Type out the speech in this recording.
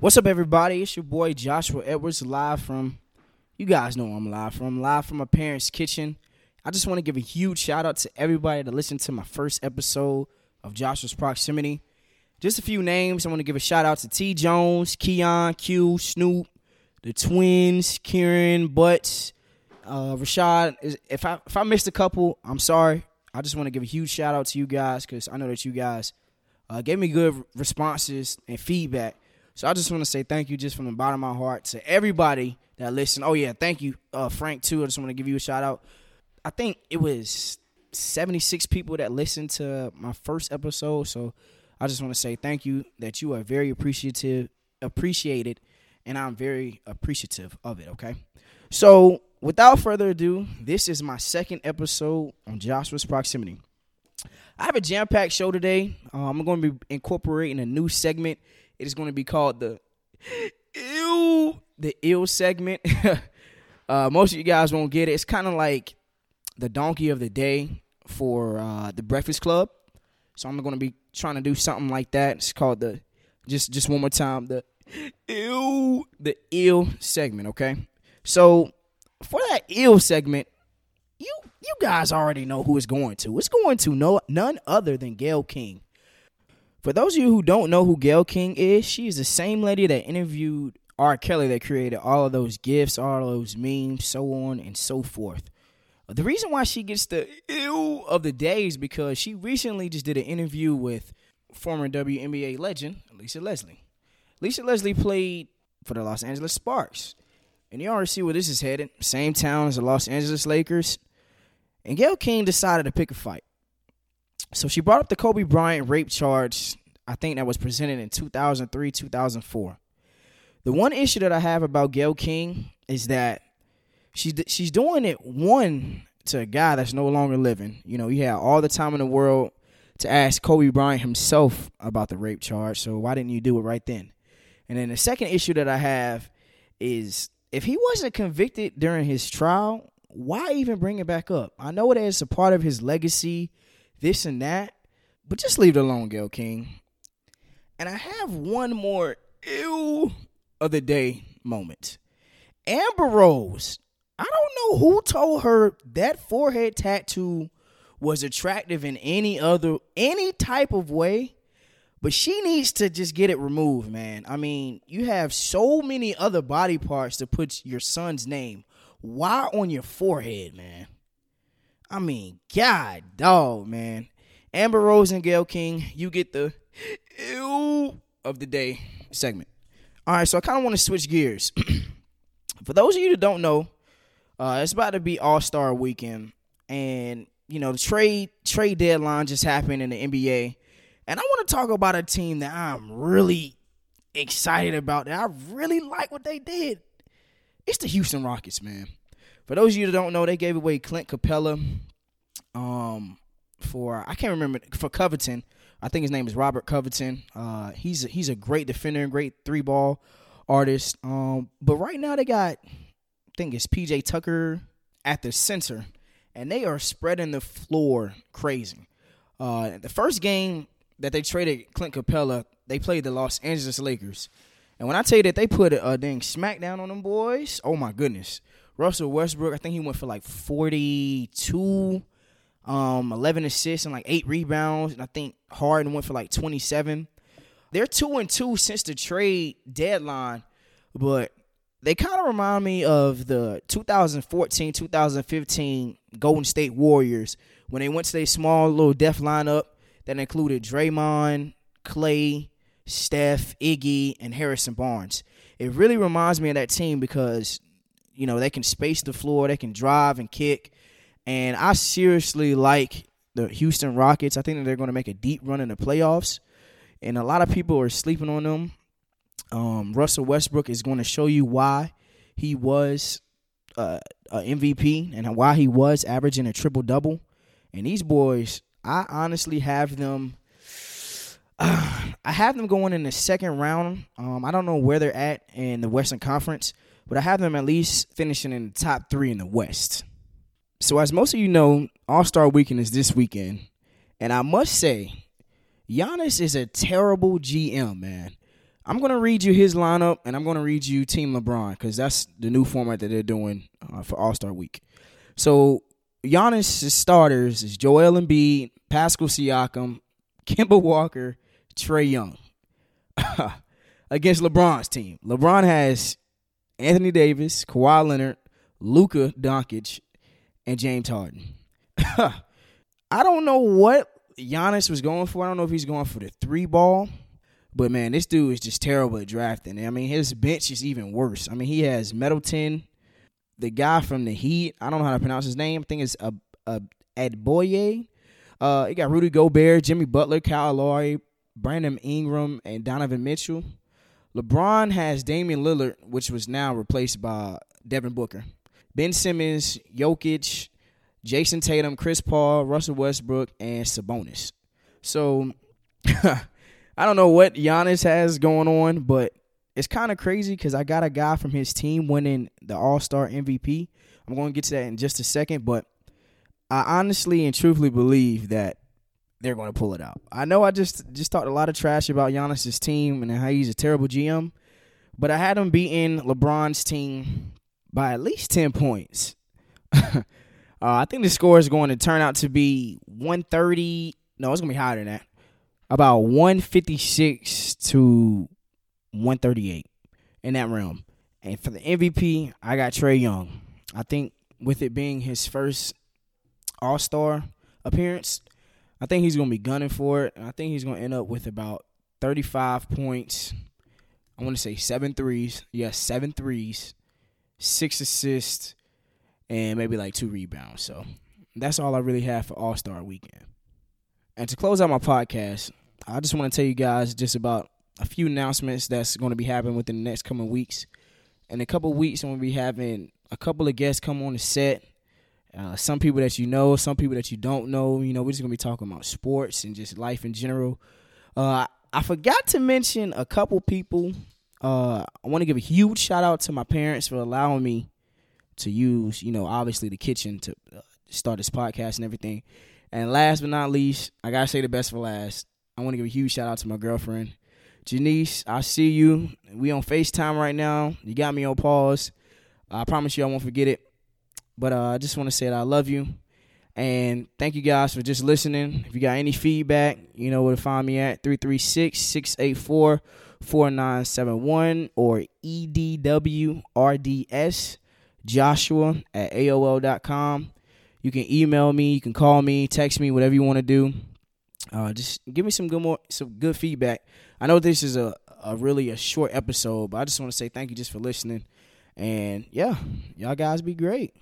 What's up, everybody? It's your boy Joshua Edwards, live from. You guys know I'm live from. Live from my parents' kitchen. I just want to give a huge shout out to everybody that listened to my first episode of Joshua's Proximity. Just a few names. I want to give a shout out to T Jones, Keon, Q, Snoop, the twins, Kieran, Butts, uh, Rashad. If I if I missed a couple, I'm sorry. I just want to give a huge shout out to you guys because I know that you guys uh, gave me good responses and feedback. So I just want to say thank you just from the bottom of my heart to everybody that listened. Oh yeah, thank you, uh, Frank too. I just want to give you a shout out. I think it was 76 people that listened to my first episode. So I just want to say thank you that you are very appreciative, appreciated, and I'm very appreciative of it. Okay, so without further ado, this is my second episode on Joshua's Proximity. I have a jam packed show today. Uh, I'm going to be incorporating a new segment it is going to be called the ew the ill segment. uh, most of you guys won't get it. It's kind of like the donkey of the day for uh, the Breakfast Club. So I'm going to be trying to do something like that. It's called the just just one more time the ill the ill segment. Okay, so for that ill segment, you you guys already know who it's going to. It's going to no none other than Gayle King. For those of you who don't know who Gayle King is, she is the same lady that interviewed R. Kelly that created all of those gifts, all of those memes, so on and so forth. The reason why she gets the ew of the day is because she recently just did an interview with former WNBA legend Lisa Leslie. Lisa Leslie played for the Los Angeles Sparks. And you already see where this is headed. Same town as the Los Angeles Lakers. And Gayle King decided to pick a fight. So she brought up the Kobe Bryant rape charge, I think that was presented in 2003, 2004. The one issue that I have about Gayle King is that she's she's doing it one to a guy that's no longer living. You know, you had all the time in the world to ask Kobe Bryant himself about the rape charge. So why didn't you do it right then? And then the second issue that I have is if he wasn't convicted during his trial, why even bring it back up? I know that it is a part of his legacy this and that. But just leave it alone, Gayle King. And I have one more ew of the day moment. Amber Rose. I don't know who told her that forehead tattoo was attractive in any other any type of way, but she needs to just get it removed, man. I mean, you have so many other body parts to put your son's name. Why on your forehead, man? I mean, God, dog, man. Amber Rose and Gayle King, you get the ew of the day segment. All right, so I kind of want to switch gears. For those of you that don't know, uh, it's about to be All Star Weekend, and you know the trade trade deadline just happened in the NBA, and I want to talk about a team that I'm really excited about. That I really like what they did. It's the Houston Rockets, man. For those of you that don't know, they gave away Clint Capela um, for I can't remember for Covington. I think his name is Robert Covington. Uh, he's a, he's a great defender and great three ball artist. Um, but right now they got I think it's PJ Tucker at the center, and they are spreading the floor crazy. Uh, the first game that they traded Clint Capela, they played the Los Angeles Lakers. And when I tell you that they put a, a dang smackdown on them boys, oh my goodness. Russell Westbrook, I think he went for like 42, um, 11 assists and like eight rebounds. And I think Harden went for like 27. They're two and two since the trade deadline, but they kind of remind me of the 2014 2015 Golden State Warriors when they went to their small little death lineup that included Draymond, Clay, Steph, Iggy, and Harrison Barnes. It really reminds me of that team because you know, they can space the floor, they can drive and kick. And I seriously like the Houston Rockets. I think that they're going to make a deep run in the playoffs. And a lot of people are sleeping on them. Um, Russell Westbrook is going to show you why he was uh, MVP and why he was averaging a triple double. And these boys, I honestly have them. Uh, I have them going in the second round. Um, I don't know where they're at in the Western Conference, but I have them at least finishing in the top three in the West. So, as most of you know, All Star Weekend is this weekend, and I must say, Giannis is a terrible GM, man. I'm gonna read you his lineup, and I'm gonna read you Team LeBron because that's the new format that they're doing uh, for All Star Week. So Giannis' starters is Joel Embiid, Pascal Siakam, Kemba Walker, Trae Young. Against LeBron's team, LeBron has Anthony Davis, Kawhi Leonard, Luka Doncic, and James Harden. I don't know what Giannis was going for. I don't know if he's going for the three ball but man, this dude is just terrible at drafting. I mean, his bench is even worse. I mean, he has Middleton, the guy from the Heat. I don't know how to pronounce his name. I think it's a a Adboye. Uh, he got Rudy Gobert, Jimmy Butler, Kyle Lowry, Brandon Ingram, and Donovan Mitchell. LeBron has Damian Lillard, which was now replaced by Devin Booker. Ben Simmons, Jokic, Jayson Tatum, Chris Paul, Russell Westbrook, and Sabonis. So I don't know what Giannis has going on, but it's kind of crazy because I got a guy from his team winning the All Star MVP. I'm going to get to that in just a second, but I honestly and truthfully believe that they're going to pull it out. I know I just just talked a lot of trash about Giannis's team and how he's a terrible GM, but I had him beating LeBron's team by at least ten points. uh, I think the score is going to turn out to be 130. No, it's going to be higher than that about 156 to 138 in that realm. And for the MVP, I got Trae Young. I think with it being his first All Star appearance, I think he's going to be gunning for it. I think he's going to end up with about 35 points. I want to say seven threes. Yes, seven threes, six assists, and maybe like two rebounds. So that's all I really have for All Star weekend. And to close out my podcast, I just want to tell you guys just about a few announcements that's going to be happening within the next coming weeks. In a couple weeks, I'm going to be having a couple of guests come on the set. Uh, some people that you know, some people that you don't know. You know, we're just to be talking about sports and just life in general. Uh, I forgot to mention a couple people. Uh, I want to give a huge shout out to my parents for allowing me to use, you know, obviously the kitchen to uh, start this podcast and everything. And last but not least, I gotta say the best for last. I want to give a huge shout out to my girlfriend, Janice. I see you. We on Facetime right now. You got me on pause. I promise you I won't forget it. But uh, I just want to say that I love you. And thank you guys for just listening. If you got any feedback, you know where to find me at 336 684 4971 or EDWRDS Joshua at AOL.com. You can email me, you can call me, text me, whatever you want to do. Uh, just give me some good more some good feedback. I know this is a, a really a short episode, but I just want to say thank you just for listening. And yeah, y'all guys be great.